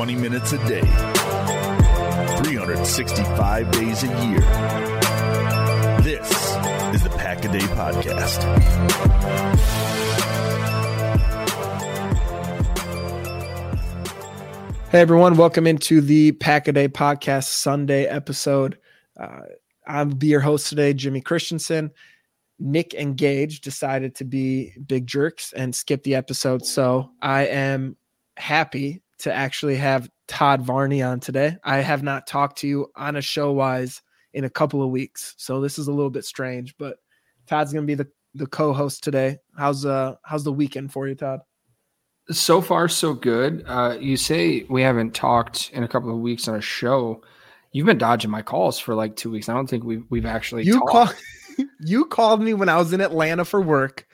Twenty minutes a day, 365 days a year. This is the Pack a Day Podcast. Hey everyone, welcome into the Pack a Day Podcast Sunday episode. Uh, I'll be your host today, Jimmy Christensen. Nick and Gage decided to be big jerks and skip the episode, so I am happy to actually have Todd Varney on today. I have not talked to you on a show wise in a couple of weeks. So this is a little bit strange, but Todd's going to be the, the co-host today. How's uh how's the weekend for you, Todd? So far so good. Uh you say we haven't talked in a couple of weeks on a show. You've been dodging my calls for like 2 weeks. I don't think we've we've actually You talked. called you called me when I was in Atlanta for work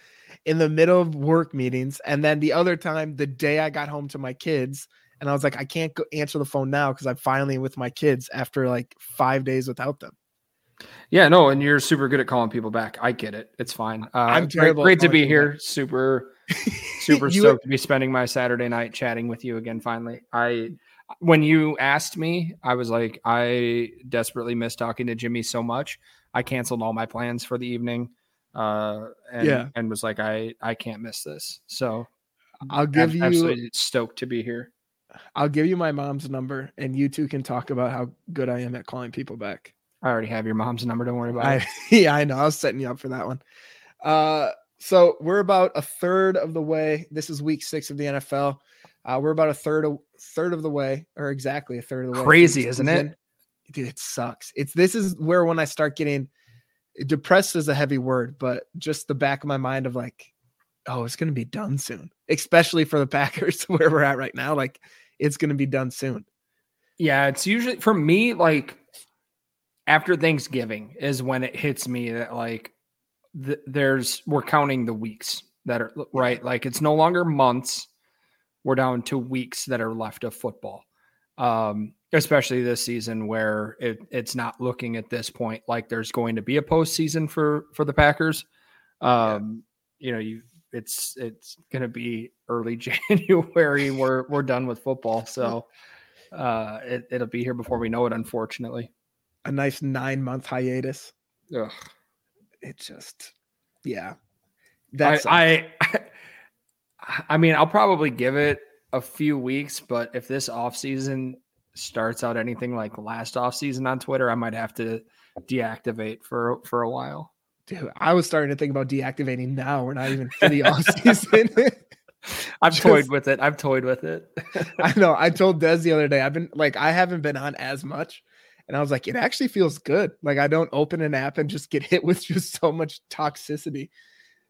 in the middle of work meetings and then the other time the day I got home to my kids and I was like I can't go answer the phone now cuz I'm finally with my kids after like 5 days without them. Yeah, no, and you're super good at calling people back. I get it. It's fine. Uh, I'm great, terrible at great to be here. back. Super, super stoked to be spending my Saturday night chatting with you again. Finally, I when you asked me, I was like, I desperately miss talking to Jimmy so much. I canceled all my plans for the evening, uh, and Yeah. and was like, I I can't miss this. So I'll give I'm you absolutely stoked to be here. I'll give you my mom's number and you two can talk about how good I am at calling people back. I already have your mom's number. Don't worry about I it. yeah, I know. I was setting you up for that one. Uh so we're about a third of the way. This is week six of the NFL. Uh, we're about a third of third of the way, or exactly a third of the way. Crazy, isn't it? Dude, it sucks. It's this is where when I start getting depressed is a heavy word, but just the back of my mind of like, oh, it's gonna be done soon. Especially for the Packers, where we're at right now. Like it's gonna be done soon. Yeah, it's usually for me like after Thanksgiving is when it hits me that like th- there's we're counting the weeks that are right. Like it's no longer months. We're down to weeks that are left of football. Um, especially this season where it, it's not looking at this point like there's going to be a postseason for for the Packers. Um, you know, you it's it's gonna be early January. We're we're done with football, so uh, it, it'll be here before we know it. Unfortunately, A nice nine month hiatus. Ugh. it just yeah That's I, I I mean, I'll probably give it a few weeks, but if this offseason starts out anything like last offseason on Twitter, I might have to deactivate for for a while. Dude, I was starting to think about deactivating now. We're not even for the offseason. I've Just, toyed with it. I've toyed with it. I know. I told Des the other day, I've been like, I haven't been on as much. And I was like, it actually feels good. Like I don't open an app and just get hit with just so much toxicity.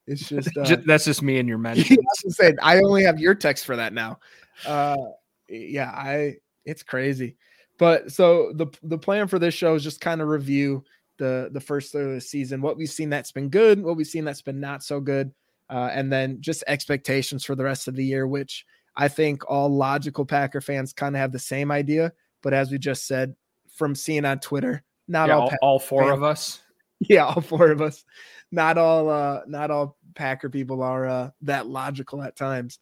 It's just, uh, that's just me and your mentions. Yeah, I only have your text for that now. Uh, yeah, I it's crazy. But so the the plan for this show is just kind of review the the first third of the season, what we've seen that's been good, what we've seen that's been not so good, uh, and then just expectations for the rest of the year, which I think all logical Packer fans kind of have the same idea. But as we just said, from seeing on Twitter, not yeah, all, all, all four fans, of us. Yeah, all four of us. Not all uh not all Packer people are uh that logical at times.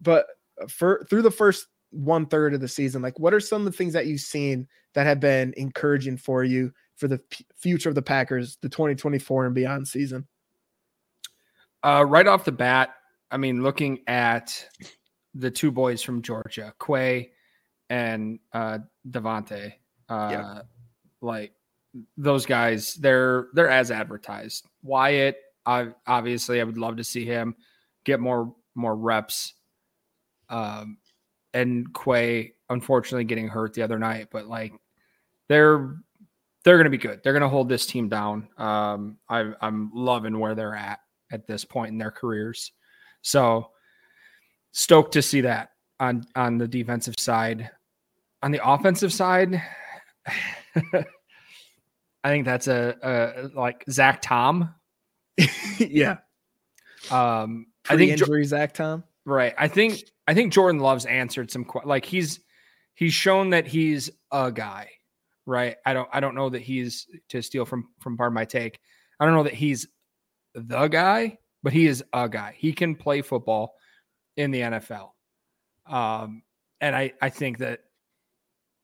But for through the first one third of the season, like what are some of the things that you've seen that have been encouraging for you for the p- future of the Packers, the 2024 and beyond season? Uh, right off the bat, I mean, looking at the two boys from Georgia, Quay and uh, Devonte, uh, yeah. like those guys, they're they're as advertised. Wyatt, I obviously, I would love to see him get more more reps. Um, and Quay, unfortunately, getting hurt the other night, but like they're they're going to be good. They're going to hold this team down. Um, I, I'm loving where they're at at this point in their careers. So stoked to see that on on the defensive side. On the offensive side, I think that's a, a like Zach Tom. yeah. Um, I think injury Zach Tom. Right. I think I think Jordan Love's answered some like he's he's shown that he's a guy, right? I don't I don't know that he's to steal from from part of my take. I don't know that he's the guy, but he is a guy. He can play football in the NFL. Um, and I I think that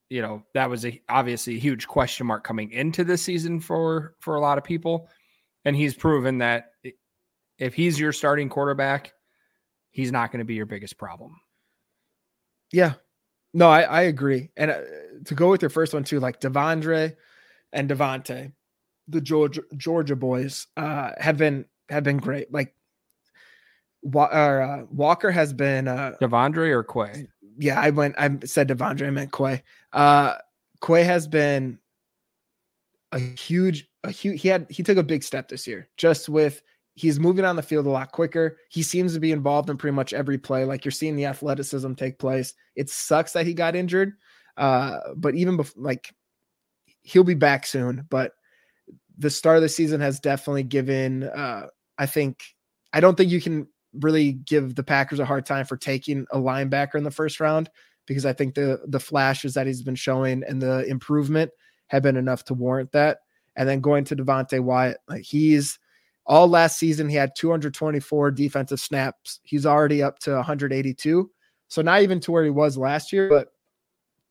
you know that was a obviously a huge question mark coming into this season for for a lot of people, and he's proven that if he's your starting quarterback, he's not going to be your biggest problem. Yeah, no, I I agree. And uh, to go with your first one too, like De'Vondre and Devonte, the Georgia Georgia boys uh, have been have been great. Like uh, Walker has been uh, De'Vondre or Quay. Yeah, I went. I said De'Vondre. I meant Quay. Uh, Quay has been a huge, a huge. He had he took a big step this year, just with he's moving on the field a lot quicker. He seems to be involved in pretty much every play. Like you're seeing the athleticism take place. It sucks that he got injured, uh, but even like he'll be back soon. But the start of the season has definitely given. Uh, I think I don't think you can really give the Packers a hard time for taking a linebacker in the first round because I think the the flashes that he's been showing and the improvement have been enough to warrant that. And then going to Devonte Wyatt, like he's all last season, he had 224 defensive snaps. He's already up to 182. So not even to where he was last year, but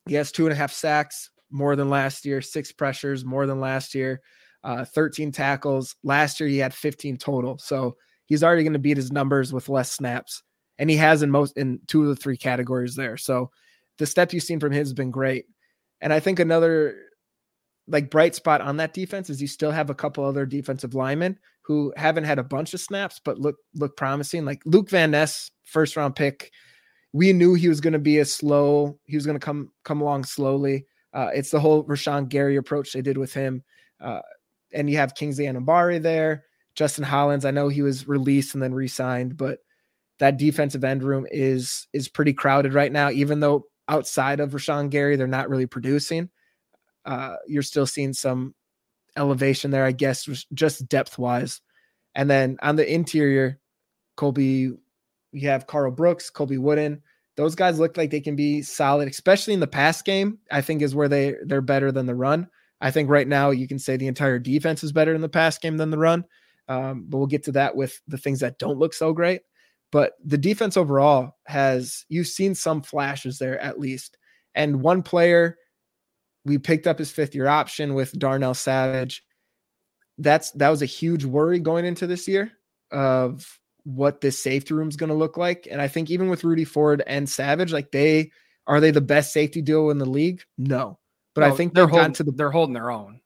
he has two and a half sacks more than last year, six pressures more than last year, uh, 13 tackles. Last year he had 15 total. So he's already going to beat his numbers with less snaps. And he has in most in two of the three categories there. So the step you've seen from him has been great. And I think another like bright spot on that defense is you still have a couple other defensive linemen who haven't had a bunch of snaps but look look promising. Like Luke Van Ness, first round pick. We knew he was going to be a slow. He was going to come come along slowly. Uh, it's the whole Rashan Gary approach they did with him. Uh, and you have Kingsley Enagbare there. Justin Hollins, I know he was released and then re-signed, but that defensive end room is is pretty crowded right now. Even though outside of Rashan Gary, they're not really producing. Uh, you're still seeing some elevation there, I guess, just depth wise. And then on the interior, Colby, you have Karl Brooks, Colby Wooden. Those guys look like they can be solid, especially in the pass game. I think is where they they're better than the run. I think right now you can say the entire defense is better in the pass game than the run. Um, but we'll get to that with the things that don't look so great. But the defense overall has you've seen some flashes there at least. And one player we picked up his fifth year option with Darnell Savage. That's that was a huge worry going into this year. of what this safety room is going to look like. And I think even with Rudy Ford and Savage, like they are they the best safety duo in the league? No, but no, I think they're holding to the they're holding their own.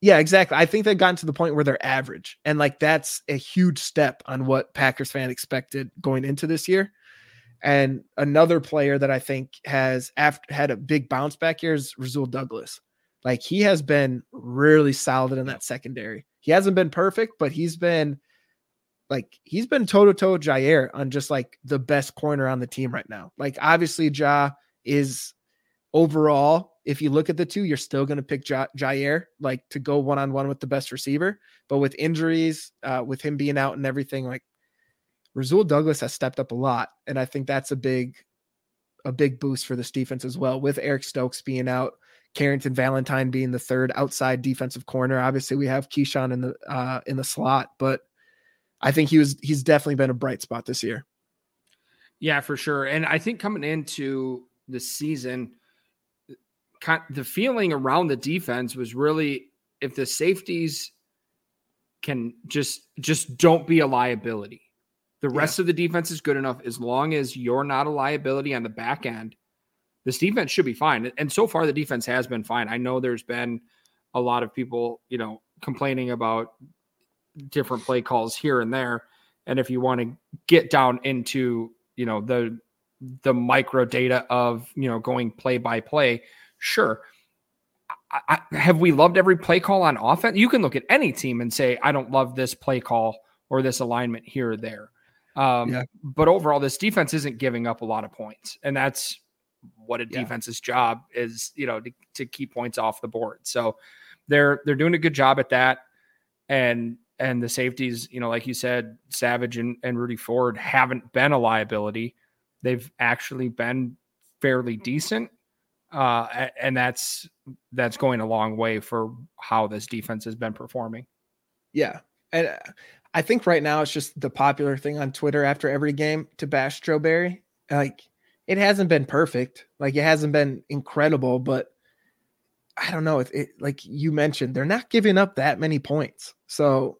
Yeah, exactly. I think they've gotten to the point where they're average, and like that's a huge step on what Packers fan expected going into this year. And another player that I think has after, had a big bounce back here is Rasul Douglas. Like he has been really solid in that secondary. He hasn't been perfect, but he's been like he's been toe to toe Jaire on just like the best corner on the team right now. Like obviously Ja is overall, if you look at the two, you're still going to pick ja- Jaire like to go one on one with the best receiver. But with injuries, uh, with him being out and everything, like Rasul Douglas has stepped up a lot, and I think that's a big, a big boost for this defense as well. With Eric Stokes being out, Carrington Valentine being the third outside defensive corner. Obviously, we have Keisean in the uh, in the slot, but I think he was he's definitely been a bright spot this year. Yeah, for sure. And I think coming into the season, the feeling around the defense was really if the safeties can just just don't be a liability the rest yeah. of the defense is good enough as long as you're not a liability on the back end. This defense should be fine. And so far, the defense has been fine. I know there's been a lot of people, you know, complaining about different play calls here and there. And if you want to get down into, you know, the the micro data of, you know, going play by play, sure. I, I, have we loved every play call on offense? You can look at any team and say, I don't love this play call or this alignment here or there. Um, yeah. But overall, this defense isn't giving up a lot of points, and that's what a defense's job is. You know, to, to keep points off the board. So they're they're doing a good job at that, and and the safeties, you know, like you said, Savage and, and Rudy Ford haven't been a liability. They've actually been fairly decent. Uh, and that's that's going a long way for how this defense has been performing. Yeah, and I think right now it's just the popular thing on Twitter after every game to bash Joe Barry. Like it hasn't been perfect, like it hasn't been incredible, but I don't know. It, it like you mentioned, they're not giving up that many points. So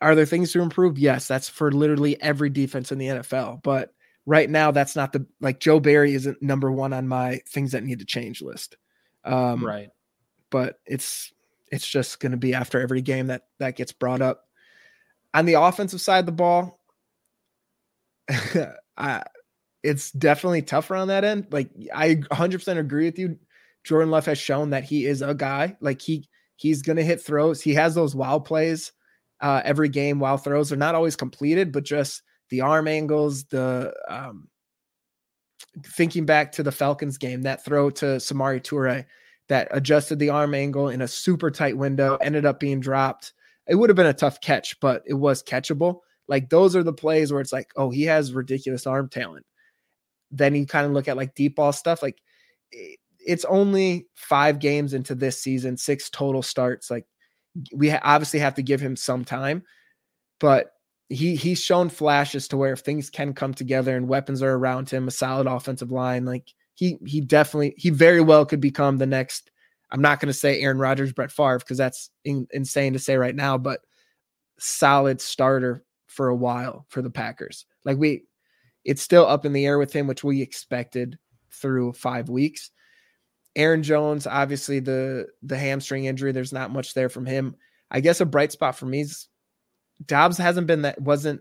are there things to improve? Yes, that's for literally every defense in the NFL. But right now, that's not the like Joe Barry isn't number one on my things that need to change list. Um, right. But it's it's just going to be after every game that that gets brought up on the offensive side of the ball, I, it's definitely tougher on that end. Like I 100% agree with you. Jordan Love has shown that he is a guy. Like he he's gonna hit throws. He has those wild plays uh, every game. Wild throws are not always completed, but just the arm angles, the um, thinking back to the Falcons game, that throw to Samori Toure that adjusted the arm angle in a super tight window, ended up being dropped it would have been a tough catch, but it was catchable. Like those are the plays where it's like, oh, he has ridiculous arm talent. Then you kind of look at like deep ball stuff. Like it's only five games into this season, six total starts. Like we obviously have to give him some time, but he he's shown flashes to where if things can come together and weapons are around him, a solid offensive line, like he he definitely he very well could become the next I'm not going to say Aaron Rodgers, Brett Favre, because that's in, insane to say right now, but solid starter for a while for the Packers. Like we, it's still up in the air with him, which we expected through five weeks. Aaron Jones, obviously the the hamstring injury, there's not much there from him. I guess a bright spot for me is Doubs hasn't been that wasn't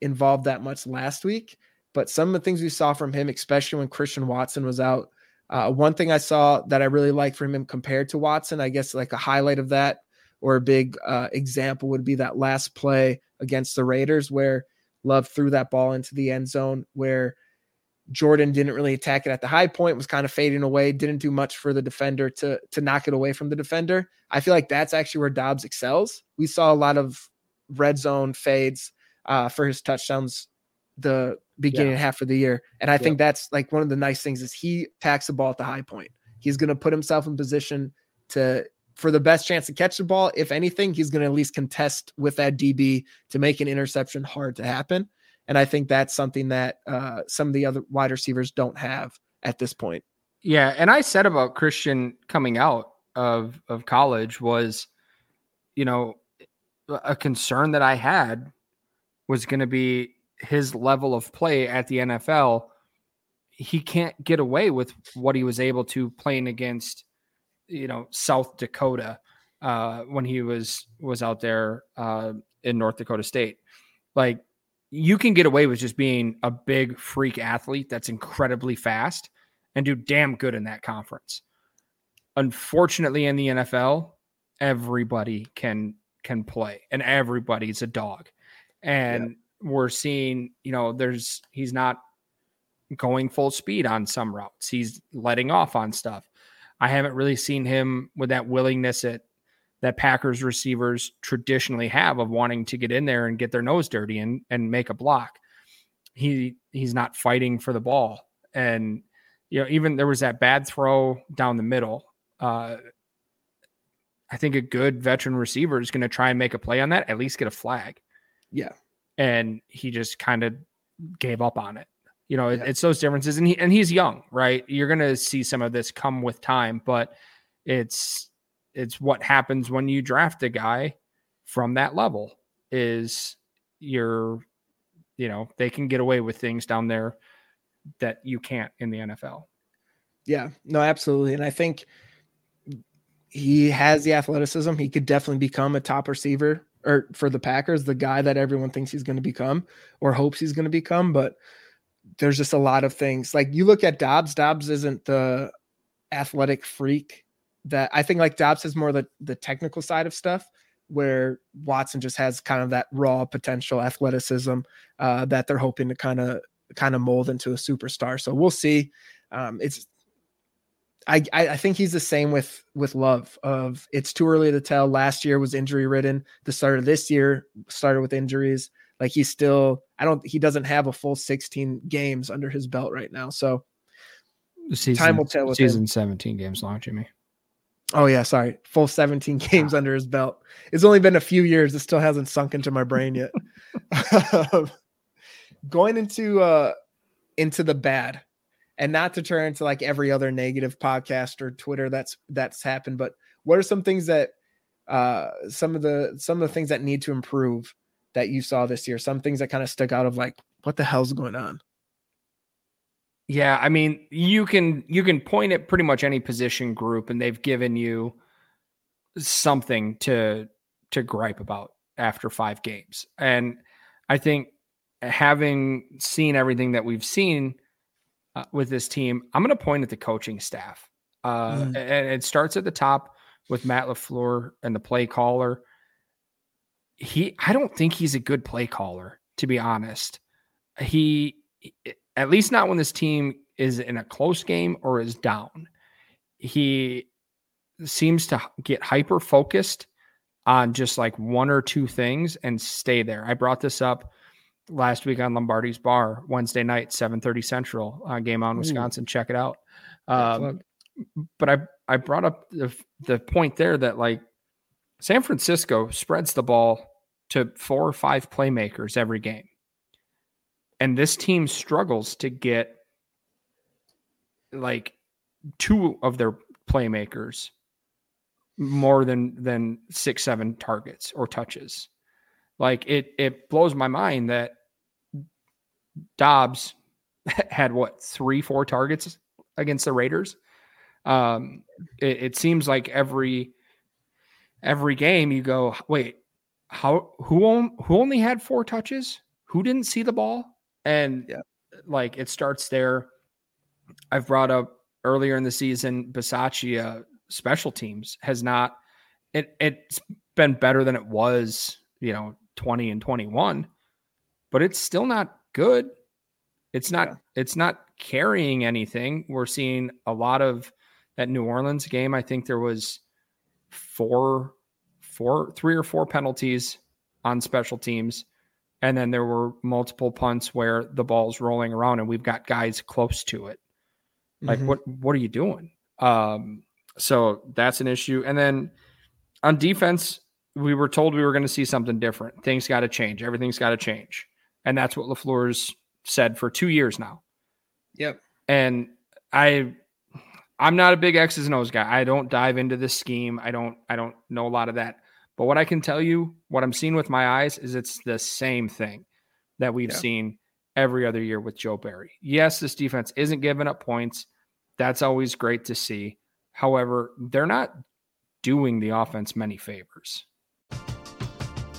involved that much last week, but some of the things we saw from him, especially when Christian Watson was out, uh, one thing I saw that I really liked from him compared to Watson, I guess like a highlight of that or a big uh, example would be that last play against the Raiders where Love threw that ball into the end zone where Jordan didn't really attack it at the high point, was kind of fading away, didn't do much for the defender to to knock it away from the defender. I feel like that's actually where Doubs excels. We saw a lot of red zone fades uh, for his touchdowns the beginning yeah. half of the year. And I yeah. think that's like one of the nice things is he attacks the ball at the high point. He's going to put himself in position to for the best chance to catch the ball. If anything, he's going to at least contest with that DB to make an interception hard to happen. And I think that's something that uh, some of the other wide receivers don't have at this point. Yeah, and I said about Christian coming out of of college was, you know, a concern that I had was going to be his level of play at the NFL, he can't get away with what he was able to playing against, you know, South Dakota uh, when he was was out there uh, in North Dakota State. Like you can get away with just being a big freak athlete that's incredibly fast and do damn good in that conference. Unfortunately, in the NFL, everybody can can play and everybody's a dog. And. We're seeing, you know, there's he's not going full speed on some routes. He's letting off on stuff. I haven't really seen him with that willingness at that Packers receivers traditionally have of wanting to get in there and get their nose dirty and and make a block. He he's not fighting for the ball. And you know, even there was that bad throw down the middle. Uh, I think a good veteran receiver is going to try and make a play on that, at least get a flag. Yeah. And he just kind of gave up on it. You know, yeah. it's those differences. And he and he's young, right? You're gonna see some of this come with time, but it's it's what happens when you draft a guy from that level is you're you know, they can get away with things down there that you can't in the NFL. Yeah, no, absolutely. And I think he has the athleticism. He could definitely become a top receiver or for the Packers, the guy that everyone thinks he's going to become or hopes he's going to become. But there's just a lot of things. Like you look at Doubs, Doubs isn't the athletic freak that I think like Doubs is more the the technical side of stuff where Watson just has kind of that raw potential athleticism uh, that they're hoping to kind of kind of mold into a superstar. So we'll see. Um, it's I, I think he's the same with with Love. Of it's too early to tell. Last year was injury ridden. The start of this year started with injuries. Like he's still, I don't, he doesn't have a full 16 games under his belt right now. So season, time will tell. season him. 17 games long, Jimmy. Oh yeah, sorry, full 17 games under his belt. It's only been a few years. It still hasn't sunk into my brain yet. Going into uh into the bad and not to turn into like every other negative podcast or Twitter that's that's happened, but what are some things that uh some of the some of the things that need to improve that you saw this year? Some things that kind of stuck out of like what the hell's going on? Yeah, I mean, you can you can point at pretty much any position group and they've given you something to to gripe about after 5 games. And I think having seen everything that we've seen uh, with this team, I'm going to point at the coaching staff. Uh, mm. And it starts at the top with Matt LaFleur and the play caller. He, I don't think he's a good play caller, to be honest. He, at least not when this team is in a close game or is down. He seems to get hyper focused on just like one or two things and stay there. I brought this up last week on Lombardi's Bar Wednesday night, 7:30 Central, uh, game on Wisconsin. Ooh. Check it out. Um, but I I brought up the the point there that like San Francisco spreads the ball to four or five playmakers every game, and this team struggles to get like two of their playmakers more than than six seven targets or touches like it it blows my mind that Doubs had what three, four targets against the Raiders. Um, it, it seems like every every game you go, wait, how who on, who only had four touches? Who didn't see the ball? And yeah. like it starts there. I've brought up earlier in the season, Bisaccia special teams has not it it's been better than it was, you know, 20 and 21, but it's still not good. It's not yeah. it's not carrying anything. We're seeing a lot of that New Orleans game. I think there was four four three or four penalties on special teams and then there were multiple punts where the ball's rolling around and we've got guys close to it. Like mm-hmm. what what are you doing? Um so that's an issue. And then on defense, we were told we were going to see something different. Things got to change. Everything's got to change. And that's what LaFleur's said for two years now. Yep. And I I'm not a big X's and O's guy. I don't dive into this scheme. I don't I don't know a lot of that. But what I can tell you, what I'm seeing with my eyes is it's the same thing. that we've yeah. seen every other year with Joe Barry. Yes, this defense isn't giving up points. That's always great to see. However, they're not doing the offense many favors.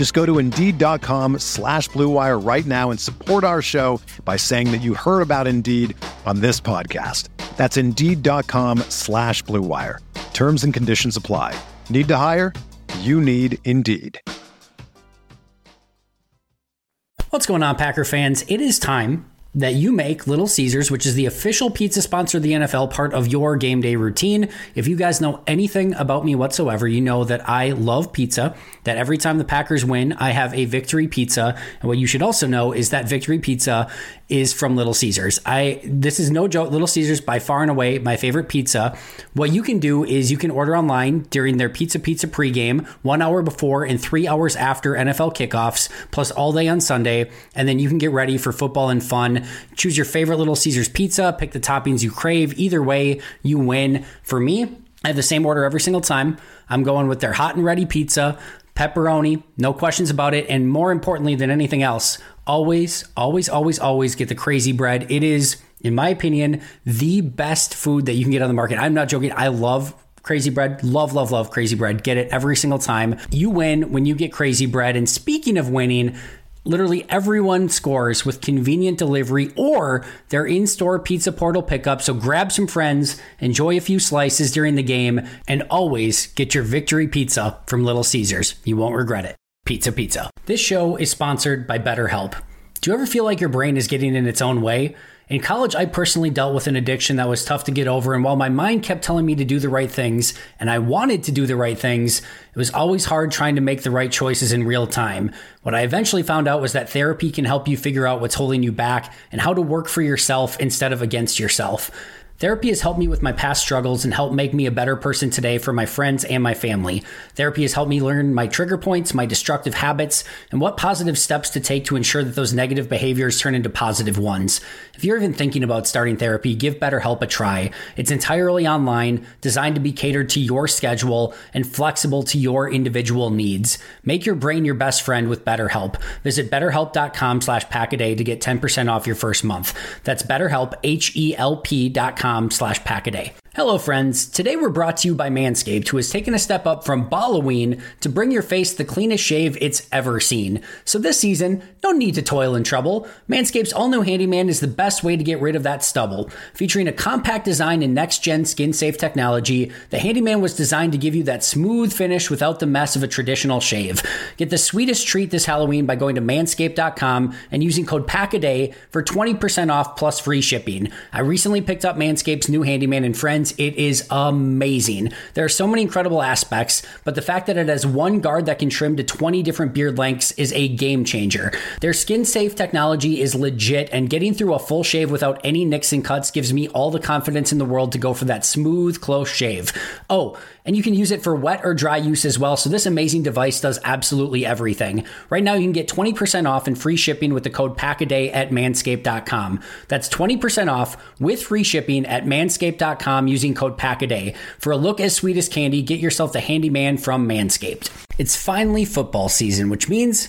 Just go to Indeed.com slash BlueWire right now and support our show by saying that you heard about Indeed on this podcast. That's Indeed.com slash BlueWire. Terms and conditions apply. Need to hire? You need Indeed. What's going on, Packer fans? It is time that you make Little Caesars, which is the official pizza sponsor of the NFL, part of your game day routine. If you guys know anything about me whatsoever, you know that I love pizza, that every time the Packers win, I have a victory pizza. And what you should also know is that victory pizza is from Little Caesars. I this is no joke. Little Caesars by far and away my favorite pizza. What you can do is you can order online during their Pizza Pizza pregame, one hour before and three hours after NFL kickoffs, plus all day on Sunday, and then you can get ready for football and fun. Choose your favorite Little Caesars pizza, pick the toppings you crave. Either way, you win. For me, I have the same order every single time. I'm going with their hot and ready pizza, pepperoni, no questions about it. And more importantly than anything else, always, always, always, always get the crazy bread. It is, in my opinion, the best food that you can get on the market. I'm not joking. I love Crazy bread, love, love, love crazy bread. Get it every single time. You win when you get crazy bread. And speaking of winning, literally everyone scores with convenient delivery or their in store pizza portal pickup. So grab some friends, enjoy a few slices during the game, and always get your victory pizza from Little Caesars. You won't regret it. Pizza Pizza. This show is sponsored by BetterHelp. Do you ever feel like your brain is getting in its own way? In college, I personally dealt with an addiction that was tough to get over, and while my mind kept telling me to do the right things, and I wanted to do the right things, it was always hard trying to make the right choices in real time. What I eventually found out was that therapy can help you figure out what's holding you back and how to work for yourself instead of against yourself. Therapy has helped me with my past struggles and helped make me a better person today for my friends and my family. Therapy has helped me learn my trigger points, my destructive habits, and what positive steps to take to ensure that those negative behaviors turn into positive ones. If you're even thinking about starting therapy, give BetterHelp a try. It's entirely online, designed to be catered to your schedule, and flexible to your individual needs. Make your brain your best friend with BetterHelp. Visit betterhelp.com slash packaday to get 10% off your first month. That's betterhelp, H-E-L-P dot com patreon.com slash packaday. Hello, friends. Today we're brought to you by Manscaped, who has taken a step up from Halloween to bring your face the cleanest shave it's ever seen. So this season, no need to toil and trouble. Manscaped's all new Handyman is the best way to get rid of that stubble. Featuring a compact design and next gen skin safe technology, the Handyman was designed to give you that smooth finish without the mess of a traditional shave. Get the sweetest treat this Halloween by going to manscaped.com and using code PACKADAY for 20% off plus free shipping. I recently picked up Manscaped's new Handyman and friends friends, it is amazing. There are so many incredible aspects, but the fact that it has one guard that can trim to 20 different beard lengths is a game changer. Their skin safe technology is legit, and getting through a full shave without any nicks and cuts gives me all the confidence in the world to go for that smooth, close shave. Oh, and you can use it for wet or dry use as well. So this amazing device does absolutely everything. Right now, you can get 20% off and free shipping with the code PACKADAY at manscaped.com. That's 20% off with free shipping at manscaped.com using code PACKADAY. For a look as sweet as candy, get yourself the handyman from Manscaped. It's finally football season, which means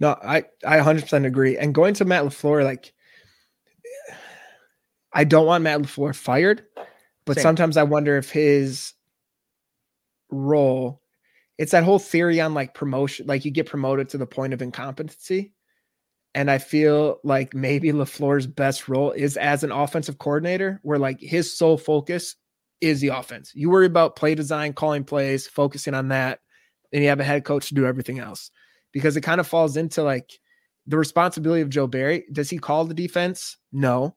No, I I 100% agree. And going to Matt LaFleur, like, I don't want Matt LaFleur fired, but Same. sometimes I wonder if his role, it's that whole theory on like promotion, like you get promoted to the point of incompetency. And I feel like maybe LaFleur's best role is as an offensive coordinator, where like his sole focus is the offense. You worry about play design, calling plays, focusing on that, and you have a head coach to do everything else because it kind of falls into like the responsibility of Joe Barry. Does he call the defense? No.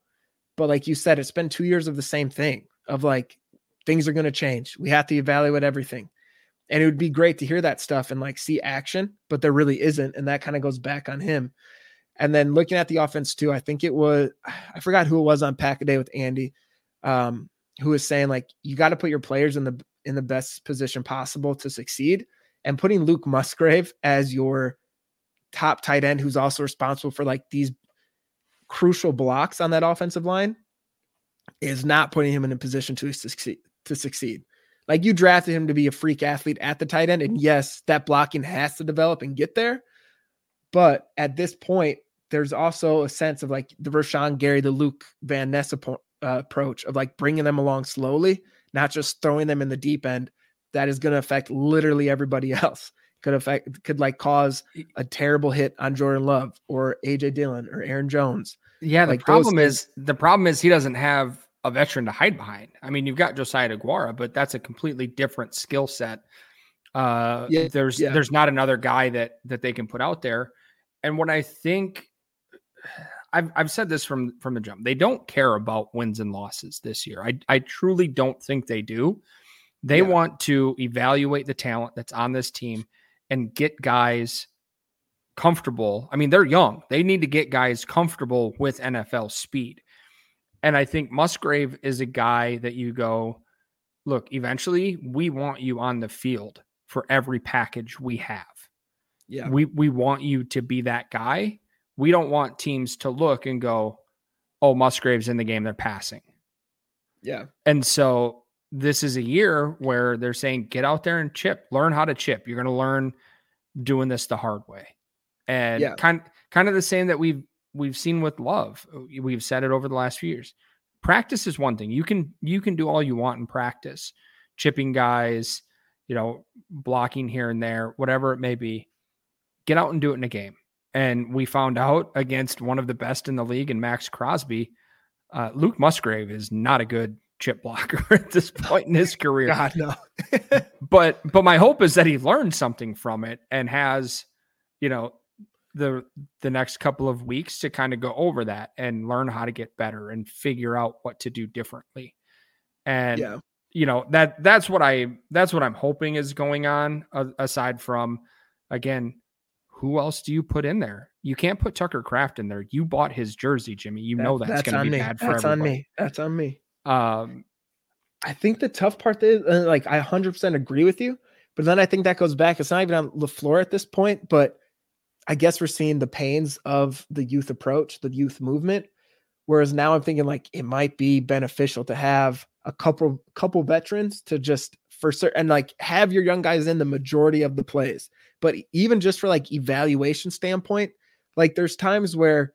But like you said, it's been two years of the same thing of like things are going to change. We have to evaluate everything. And it would be great to hear that stuff and like see action, but there really isn't. And that kind of goes back on him. And then looking at the offense too, I think it was, I forgot who it was on Pack a Day with Andy, um, who was saying like, you got to put your players in the, in the best position possible to succeed and putting Luke Musgrave as your top tight end, who's also responsible for like these crucial blocks on that offensive line, is not putting him in a position to succeed. To succeed, like you drafted him to be a freak athlete at the tight end, and yes, that blocking has to develop and get there. But at this point, there's also a sense of like the Rashan Gary, the Luke Van Ness uh, approach of like bringing them along slowly, not just throwing them in the deep end that is going to affect literally everybody else. Could affect, could like cause a terrible hit on Jordan Love or AJ Dillon or Aaron Jones. Yeah, the like problem is the problem is he doesn't have a veteran to hide behind. I mean, you've got Josiah DeGuara, but that's a completely different skill set. Uh, yeah, there's yeah. there's not another guy that that they can put out there. And what I think I've I've said this from from the jump. They don't care about wins and losses this year. I I truly don't think they do. They yeah. want to evaluate the talent that's on this team and get guys comfortable. I mean, they're young. They need to get guys comfortable with NFL speed. And I think Musgrave is a guy that you go, look, eventually we want you on the field for every package we have. Yeah. We we want you to be that guy. We don't want teams to look and go, "Oh, Musgrave's in the game, they're passing." Yeah. And so this is a year where they're saying get out there and chip, learn how to chip. You're going to learn doing this the hard way. And yeah. kind kind of the same that we've we've seen with love. We've said it over the last few years. Practice is one thing. You can you can do all you want in practice. Chipping guys, you know, blocking here and there, whatever it may be. Get out and do it in a game. And we found out against one of the best in the league and Maxx Crosby, uh, Luke Musgrave is not a good chip blocker at this point in his career. God no. but but my hope is that he learned something from it and has, you know, the the next couple of weeks to kind of go over that and learn how to get better and figure out what to do differently. And yeah. you know, that that's what I that's what I'm hoping is going on uh, aside from again who else do you put in there? You can't put Tucker Kraft in there. You bought his jersey, Jimmy. You that, know that's, that's going to be me. bad for that's everybody. on me. That's on me. Um, I think the tough part is uh, like I 100% agree with you, but then I think that goes back. It's not even on LaFleur at this point, but I guess we're seeing the pains of the youth approach, the youth movement. Whereas now I'm thinking like it might be beneficial to have a couple couple veterans to just for certain and like have your young guys in the majority of the plays. But even just for like evaluation standpoint, like there's times where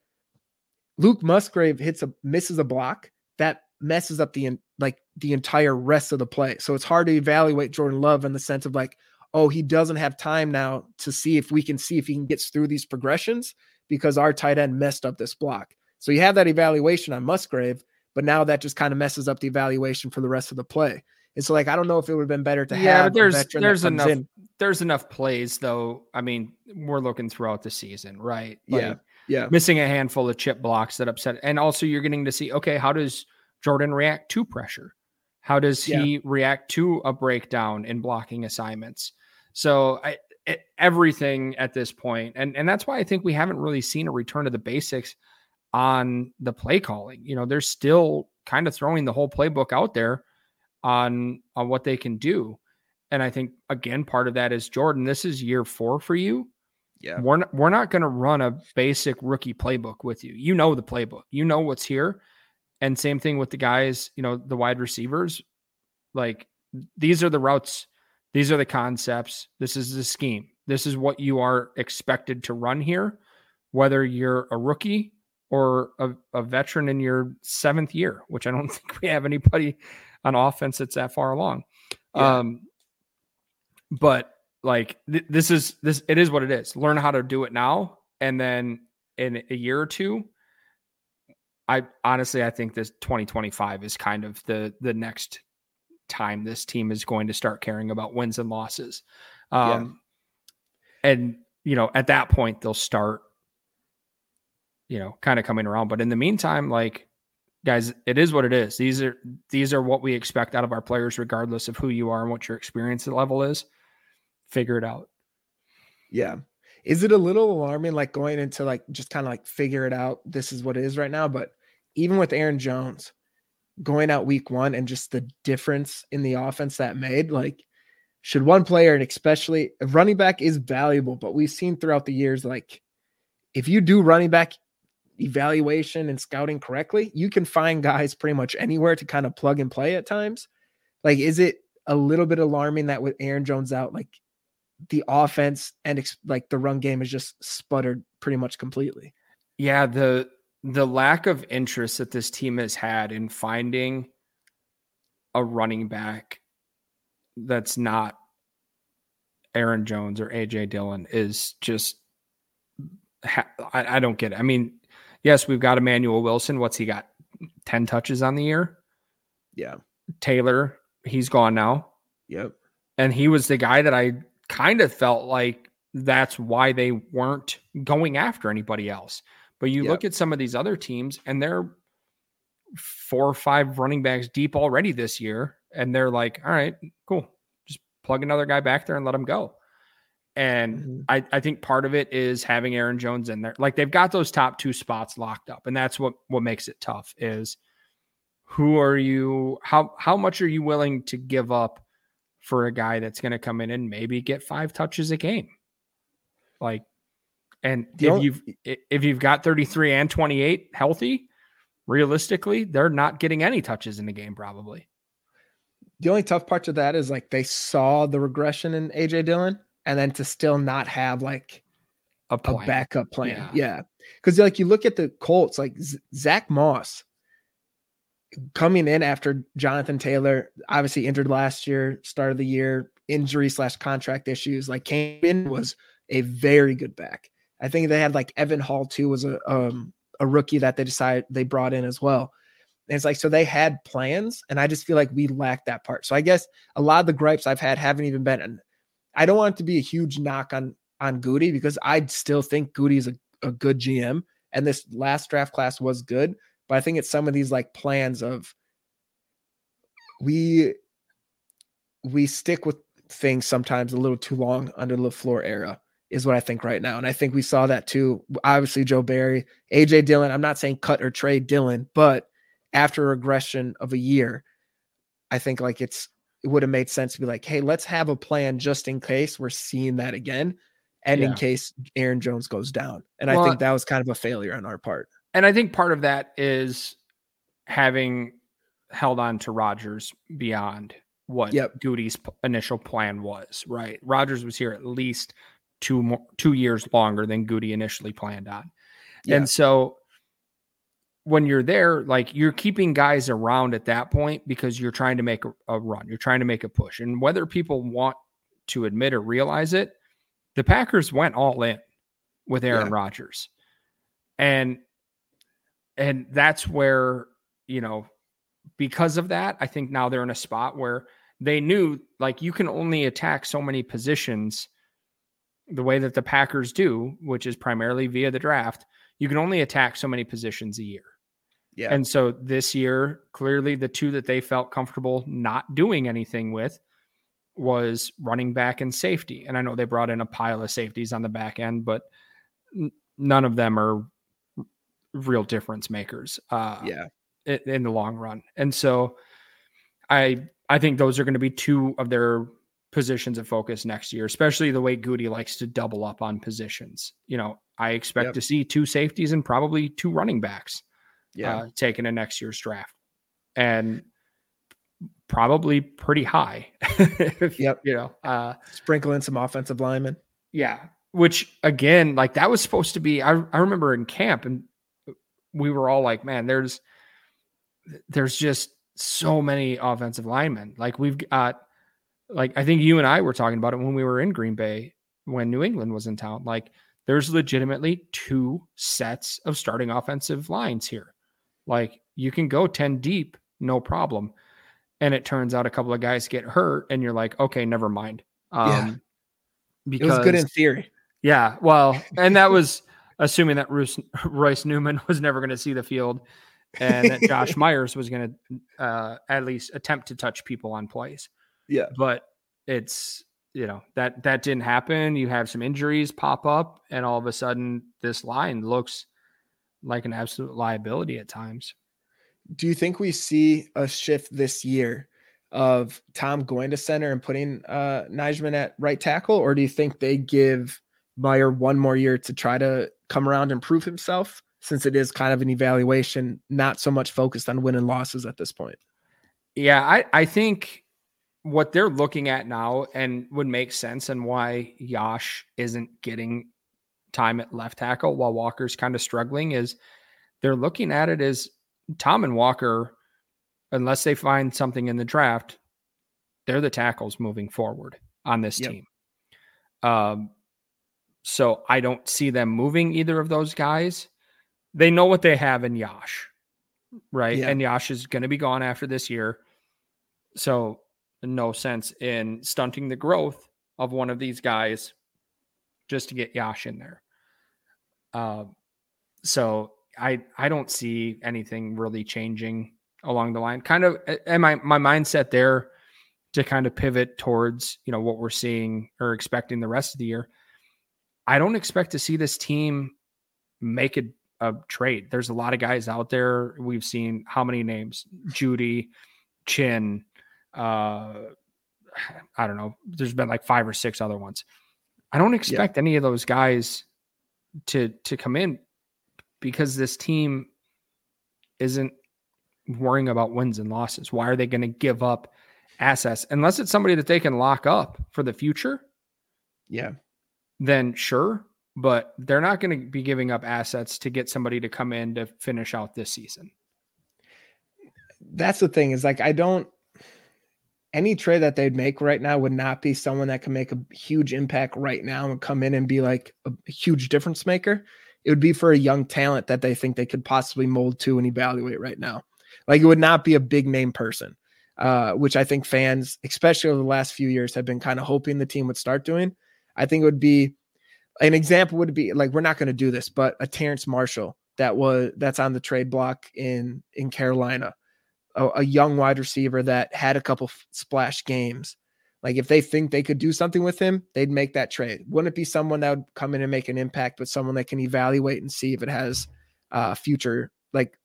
Luke Musgrave hits a misses a block that messes up the like the entire rest of the play. So it's hard to evaluate Jordan Love in the sense of like, oh, he doesn't have time now to see if we can see if he can get through these progressions because our tight end messed up this block. So you have that evaluation on Musgrave, but now that just kind of messes up the evaluation for the rest of the play. And so, like, I don't know if it would have been better to yeah, have. there's there's enough in. there's enough plays though. I mean, we're looking throughout the season, right? Like, yeah, yeah. Missing a handful of chip blocks that upset, and also you're getting to see okay, how does Jordan react to pressure? How does he yeah. react to a breakdown in blocking assignments? So I, it, everything at this point, and and that's why I think we haven't really seen a return to the basics on the play calling. You know, they're still kind of throwing the whole playbook out there on on what they can do. And I think again, part of that is Jordan. This is year four for you. Yeah, we're not, we're not going to run a basic rookie playbook with you. You know the playbook. You know what's here. And same thing with the guys. You know the wide receivers. Like these are the routes. These are the concepts. This is the scheme. This is what you are expected to run here, whether you're a rookie or a, a veteran in your seventh year, which I don't think we have anybody on offense that's that far along. Yeah. Um, but like th- this is this it is what it is. Learn how to do it now, and then in a year or two, I honestly I think this 2025 is kind of the the next time this team is going to start caring about wins and losses. Um, yeah. and you know at that point they'll start you know kind of coming around. But in the meantime, like guys, it is what it is. These are these are what we expect out of our players, regardless of who you are and what your experience level is. Figure it out. Yeah. Is it a little alarming, like going into like just kind of like figure it out? This is what it is right now. But even with Aaron Jones going out week one and just the difference in the offense that made, like, should one player and especially running back is valuable, but we've seen throughout the years, like, if you do running back evaluation and scouting correctly, you can find guys pretty much anywhere to kind of plug and play at times. Like, is it a little bit alarming that with Aaron Jones out, like the offense and like the run game is just sputtered pretty much completely? Yeah, the the lack of interest that this team has had in finding a running back that's not Aaron Jones or AJ Dillon is just I, I don't get it. I mean, yes, we've got Emmanuel Wilson. What's he got? 10 touches on the year. Yeah. Taylor, he's gone now. Yep. And he was the guy that I kind of felt like that's why they weren't going after anybody else. But you yep. look at some of these other teams and they're four or five running backs deep already this year. And they're like, all right, cool. Just plug another guy back there and let him go. And mm-hmm. I, I think part of it is having Aaron Jones in there. Like they've got those top two spots locked up. And that's what what makes it tough is who are you how how much are you willing to give up for a guy that's going to come in and maybe get five touches a game? Like and the if only, you've if you've got 33 and 28 healthy, realistically, they're not getting any touches in the game probably. The only tough part to that is like they saw the regression in AJ Dillon and then to still not have like a, a backup plan. Yeah. Because like you look at the Colts, like Z- Zach Moss coming in after Jonathan Taylor, obviously injured last year, start of the year, injury slash contract issues, like came in was a very good back. I think they had like Evan Hull too was a um a rookie that they decided they brought in as well. And it's like so they had plans, and I just feel like we lacked that part. So I guess a lot of the gripes I've had haven't even been I don't want it to be a huge knock on on Gutey because I still think Gutey is a, a good GM and this last draft class was good. But I think it's some of these like plans of we we stick with things sometimes a little too long under the LaFleur era is what I think right now. And I think we saw that too. Obviously, Joe Barry, AJ Dillon. I'm not saying cut or trade Dillon, but after a regression of a year, I think like it's it would have made sense to be like, hey, let's have a plan just in case we're seeing that again. And yeah. in case Aaron Jones goes down. And well, I think that was kind of a failure on our part. And I think part of that is having held on to Rodgers beyond what Yep. Gutey's p- initial plan was, right? Rodgers was here at least two more two years longer than Gutey initially planned on. Yeah. And so when you're there, like you're keeping guys around at that point because you're trying to make a, a run, you're trying to make a push. And whether people want to admit or realize it, the Packers went all in with Aaron Yeah. Rodgers. And and that's where, you know, because of that, I think now they're in a spot where they knew like you can only attack so many positions the way that the Packers do, which is primarily via the draft. You can only attack so many positions a year. Yeah. And so this year, clearly the two that they felt comfortable not doing anything with was running back and safety. And I know they brought in a pile of safeties on the back end, but n- none of them are real difference makers. Uh, yeah. i- in the long run. And so I I think those are going to be two of their positions of focus next year, especially the way Gutey likes to double up on positions. You know, I expect Yep. to see two safeties and probably two running backs Yeah. uh, taken in next year's draft. And probably pretty high. If, Yep. You know, uh Sprinkle in some offensive linemen. yeah, which again, like that was supposed to be. I I remember in camp, and we were all like, "Man, there's there's just so many offensive linemen. Like we've got, like I think you and I were talking about it when we were in Green Bay when New England was in town. Like there's legitimately two sets of starting offensive lines here. Like you can go ten deep, no problem. And it turns out a couple of guys get hurt, and you're like, okay, never mind. Um, Yeah. Because It was good in theory. yeah, well, and that was assuming that Royce, Royce Newman was never going to see the field, and that Josh Myers was going to uh, at least attempt to touch people on plays. Yeah. But it's you know that that didn't happen. You have some injuries pop up, and all of a sudden, this line looks like an absolute liability at times. Do you think we see a shift this year of Tom going to center and putting uh Nijman at right tackle, or do you think they give Meyer one more year to try to come around and prove himself? Since it is kind of an evaluation, not so much focused on win and losses at this point. Yeah, I, I think what they're looking at now and would make sense and why Yosh isn't getting time at left tackle while Walker's kind of struggling is they're looking at it as Tom and Walker, unless they find something in the draft, they're the tackles moving forward on this Yep. team. Um, so I don't see them moving either of those guys. They know what they have in Yosh, right? Yeah. And Yosh is going to be gone after this year. So no sense in stunting the growth of one of these guys just to get Yosh in there. Um, so I I don't see anything really changing along the line. Kind of and my my mindset there to kind of pivot towards, you know, what we're seeing or expecting the rest of the year. I don't expect to see this team make a, a trade. There's a lot of guys out there. We've seen how many names? Jeudy, Chin, uh I don't know. There's been like five or six other ones. I don't expect any of those guys to to come in because this team isn't worrying about wins and losses. Why are they going to give up assets unless it's somebody that they can lock up for the future? Yeah. Then sure, but they're not going to be giving up assets to get somebody to come in to finish out this season. That's the thing is like I don't any trade that they'd make right now would not be someone that can make a huge impact right now and come in and be like a huge difference maker. It would be for a young talent that they think they could possibly mold to and evaluate right now. Like it would not be a big name person, uh, which I think fans, especially over the last few years, have been kind of hoping the team would start doing. I think it would be an example would be like we're not going to do this, but a Terrace Marshall that was that's on the trade block in in Carolina, a, a young wide receiver that had a couple splash games. Like if they think they could do something with him, they'd make that trade. Wouldn't it be someone that would come in and make an impact, but someone that can evaluate and see if it has uh future like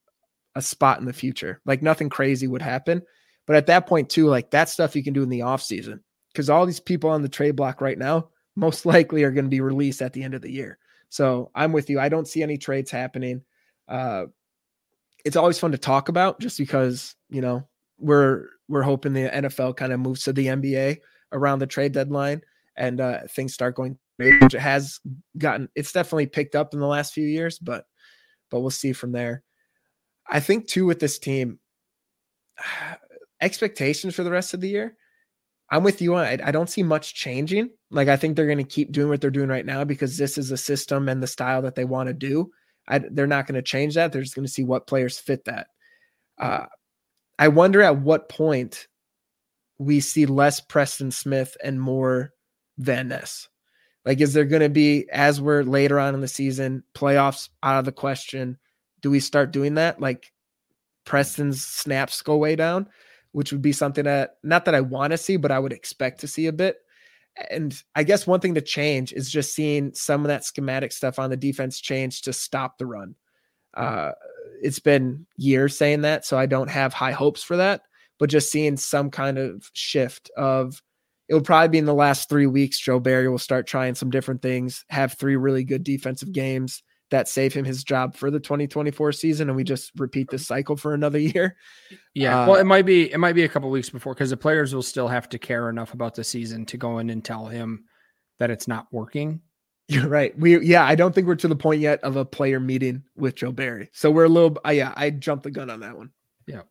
a spot in the future. Like nothing crazy would happen. But at that point, too, like that stuff you can do in the offseason. Because all these people on the trade block right now most likely are going to be released at the end of the year. So I'm with you. I don't see any trades happening. Uh it's always fun to talk about just because, you know, we're we're hoping the NFL kind of moves to the NBA around the trade deadline and uh, things start going. Which it has gotten. It's definitely picked up in the last few years, but but we'll see from there. I think too with this team, expectations for the rest of the year. I'm with you on. I, I don't see much changing. Like I think they're going to keep doing what they're doing right now because this is a system and the style that they want to do. I, they're not going to change that. They're just going to see what players fit that. Uh, I wonder at what point we see less Preston Smith and more Van Ness. Like, is there going to be, as we're later on in the season, playoffs out of the question? Do we start doing that? Like, Preston's snaps go way down, which would be something that, not that I want to see, but I would expect to see a bit. And I guess one thing to change is just seeing some of that schematic stuff on the defense change to stop the run. Uh, it's been years saying that, so I don't have high hopes for that. But just seeing some kind of shift of it will probably be in the last three weeks. Joe Barry will start trying some different things, have three really good defensive games that save him his job for the 2024 season, and we just repeat this cycle for another year. Yeah, uh, well, it might be it might be a couple weeks before because the players will still have to care enough about the season to go in and tell him that it's not working. You're right. We yeah, I don't think we're to the point yet of a player meeting with Joe Barry. So we're a little uh, yeah, I jumped the gun on that one. Yeah.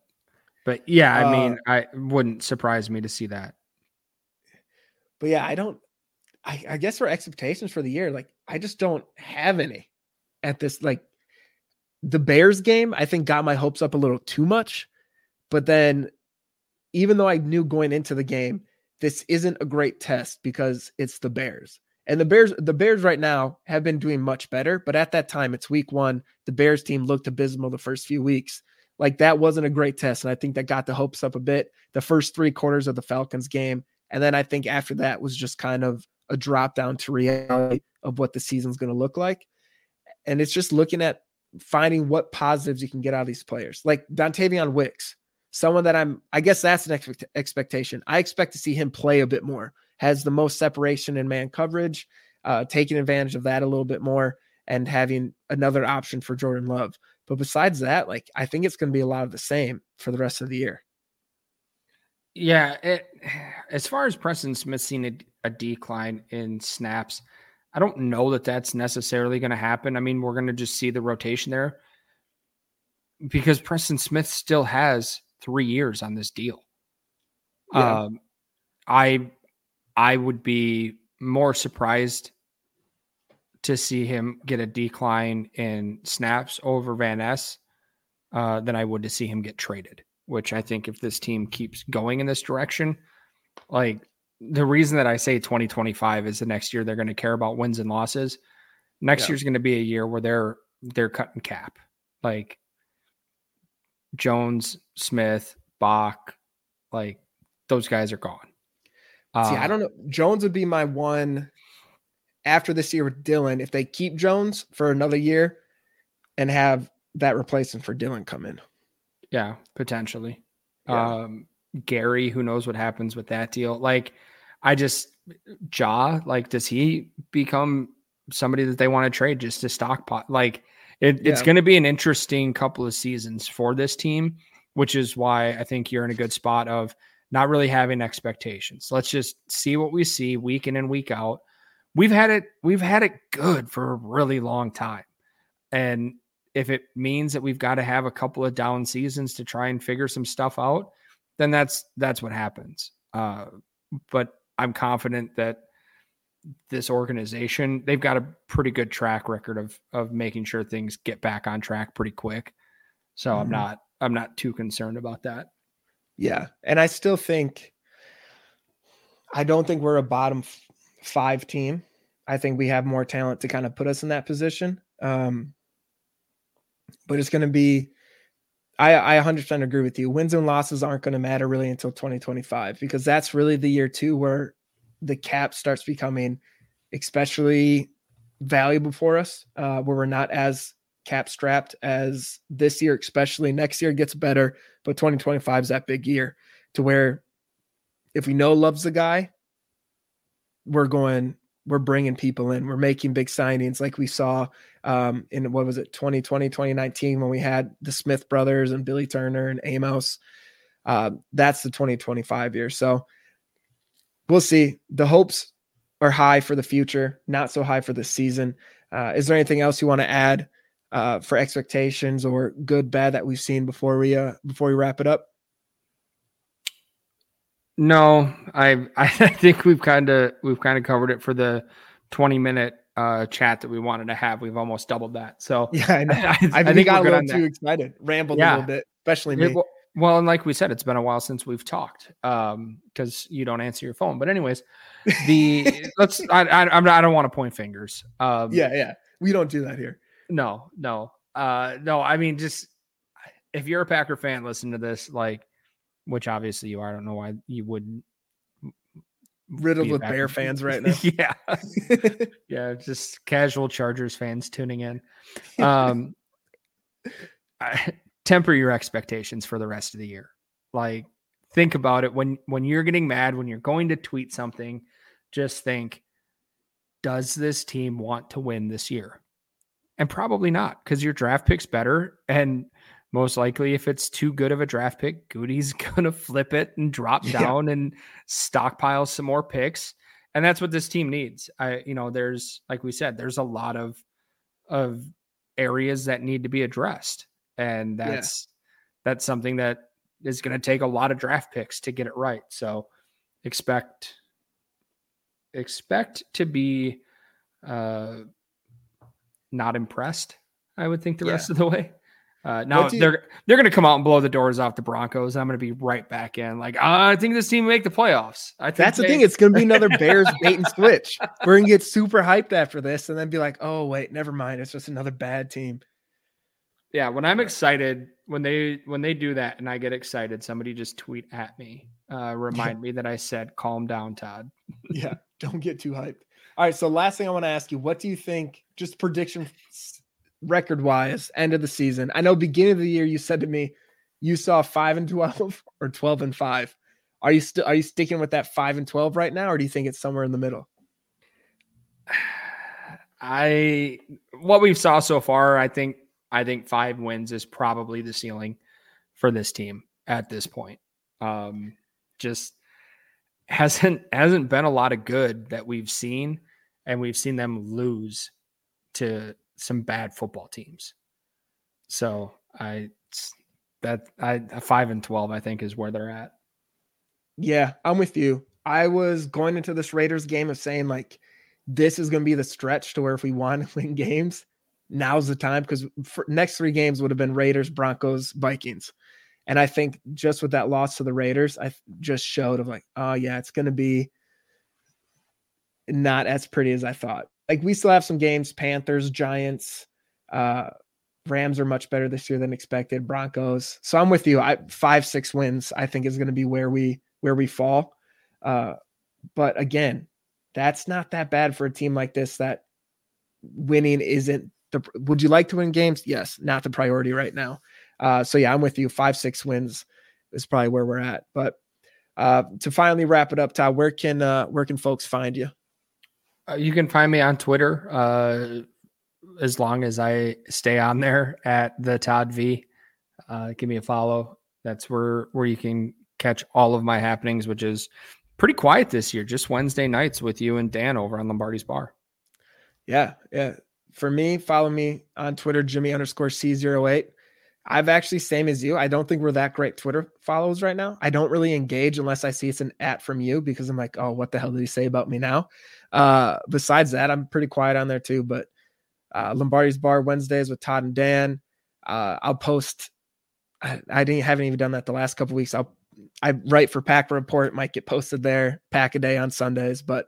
But yeah, I uh, mean, I wouldn't surprise me to see that. But yeah, I don't. I, I guess for expectations for the year, like I just don't have any at this. Like the Bears game, I think got my hopes up a little too much. But then, even though I knew going into the game, this isn't a great test because it's the Bears. And the Bears, the Bears right now have been doing much better, but at that time, it's week one. The Bears team looked abysmal the first few weeks. Like that wasn't a great test. And I think that got the hopes up a bit. The first three quarters of the Falcons game and then I think after that was just kind of a drop down to reality of what the season's going to look like. And it's just looking at finding what positives you can get out of these players. Like Dontayvion Wicks, someone that I'm, I guess that's an expect, expectation. I expect to see him play a bit more, has the most separation in man coverage, uh, taking advantage of that a little bit more and having another option for Jordan Love. But besides that, like I think it's going to be a lot of the same for the rest of the year. Yeah, it, as far as Preston Smith seeing a, a, decline in snaps, I don't know that that's necessarily going to happen. I mean, we're going to just see the rotation there because Preston Smith still has three years on this deal. Yeah. Um, I I would be more surprised to see him get a decline in snaps over Van Ness uh, than I would to see him get traded which I think if this team keeps going in this direction, like the reason that I say 2025 is the next year they're going to care about wins and losses. Next yeah. year's going to be a year where they're they're cutting cap. Like Jones, Smith, Bach, like those guys are gone. See, I um, don't know. Jones would be my one after this year with Dillon. If they keep Jones for another year and have that replacement for Dillon come in. Yeah, potentially. Yeah. Um, Gary, who knows what happens with that deal? Like, I just Jaw, like, does he become somebody that they want to trade just to stockpot? Like, it, yeah. it's going to be an interesting couple of seasons for this team, which is why I think you're in a good spot of not really having expectations. Let's just see what we see week in and week out. We've had it, we've had it good for a really long time. And if it means that we've got to have a couple of down seasons to try and figure some stuff out, then that's that's what happens. Uh, but I'm confident that this organization they've got a pretty good track record of of making sure things get back on track pretty quick. So mm-hmm. I'm not I'm not too concerned about that. Yeah, and I still think I don't think we're a bottom f- five team. I think we have more talent to kind of put us in that position. Um, but it's going to be I, I 100% agree with you. Wins and losses aren't going to matter really until 2025 because that's really the year too where the cap starts becoming especially valuable for us, uh, where we're not as cap strapped as this year, especially next year gets better, but 2025 is that big year to where if we know loves the guy, we're going we're bringing people in. We're making big signings like we saw um, in what was it, 2020, 2019, when we had the Smith brothers and Billy Turner and Amos. uh, that's the 2025 year. So we'll see. The hopes are high for the future, not so high for the season. Uh, is there anything else you want to add uh, for expectations or good, bad that we've seen before we uh, before we wrap it up? No, I I think we've kind of we've kind of covered it for the 20 minute uh, chat that we wanted to have. We've almost doubled that. So yeah, I, know. I, I, I think got a little too that. excited, rambled yeah. a little bit, especially me. well, well, and like we said, it's been a while since we've talked um, because you don't answer your phone. But anyways, the let's I, I not, I don't want to point fingers. Um, yeah, yeah, we don't do that here. No, no, uh, no. I mean, just if you're a Packer fan, listen to this. Like, which obviously you are. I don't know why you wouldn't. Riddled with Bear fans right now. yeah, yeah, just casual Chargers fans tuning in. Um, I, temper your expectations for the rest of the year. Like, think about it when when you're getting mad, when you're going to tweet something. Just think, does this team want to win this year? And probably not, because your draft pick's better. And most likely, if it's too good of a draft pick, Gutey's gonna flip it and drop down yeah. and stockpile some more picks. And that's what this team needs. I, you know, there's like we said, there's a lot of of areas that need to be addressed. And that's yeah. that's something that is going to take a lot of draft picks to get it right. So expect expect to be uh not impressed. I would think the yeah. rest of the way. Uh, now you, they're they're going to come out and blow the doors off the Broncos. I'm going to be right back in. Like I think this team make the playoffs. I think that's they, the thing. It's going to be another Bears bait and switch. We're going to get super hyped after this, and then be like, oh wait, never mind. It's just another bad team. Yeah, when I'm excited, when they when they do that, and I get excited, somebody just tweet at me, uh, remind me that I said, "Calm down, Todd." yeah, don't get too hyped. All right. So last thing I want to ask you, what do you think? Just prediction record wise, end of the season. I know beginning of the year you said to me you saw five and twelve or twelve and five. Are you still are you sticking with that five and twelve right now, or do you think it's somewhere in the middle? I what we've saw so far, I think I think five wins is probably the ceiling for this team at this point. Um, just hasn't hasn't been a lot of good that we've seen, and we've seen them lose to some bad football teams. So I that I five and twelve I think is where they're at. Yeah, I'm with you. I was going into this Raiders game of saying like this is going to be the stretch to where if we want to win games, now's the time because next three games would have been Raiders, Broncos, Vikings. And I think just with that loss to the Raiders, I just showed of like, oh yeah, it's going to be not as pretty as I thought like we still have some games panthers giants uh rams are much better this year than expected broncos. So i'm with you. I five six wins i think is going to be where we where we fall. Uh but again that's not that bad for a team like this that winning isn't the would you like to win games? Yes not the priority right now. Uh so yeah i'm with you. Five six wins is probably where we're at. But uh to finally wrap it up todd where can uh where can folks find you you can find me on Twitter uh, as long as I stay on there at the Todd V. Uh, give me a follow. That's where where you can catch all of my happenings, which is pretty quiet this year. Just Wednesday nights with you and Dan over on Lombardi's Bar. Yeah, yeah. For me, follow me on Twitter, Jimmy underscore C08. I've actually same as you. I don't think we're that great Twitter follows right now. I don't really engage unless I see it's an at from you because I'm like, oh, what the hell did he say about me now? Uh, besides that, I'm pretty quiet on there too. But uh, Lombardi's Bar Wednesdays with Todd and Dan. Uh, I'll post. I, I, didn't haven't even done that the last couple weeks. I'll I write for Pack Report. Might get posted there. Pack a day on Sundays. But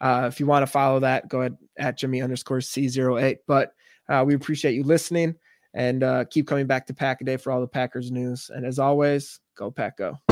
uh, if you want to follow that, go ahead at Jimmy underscore C08. But uh, we appreciate you listening and uh, keep coming back to Pack a Day for all the Packers news. And as always, go Pack Go.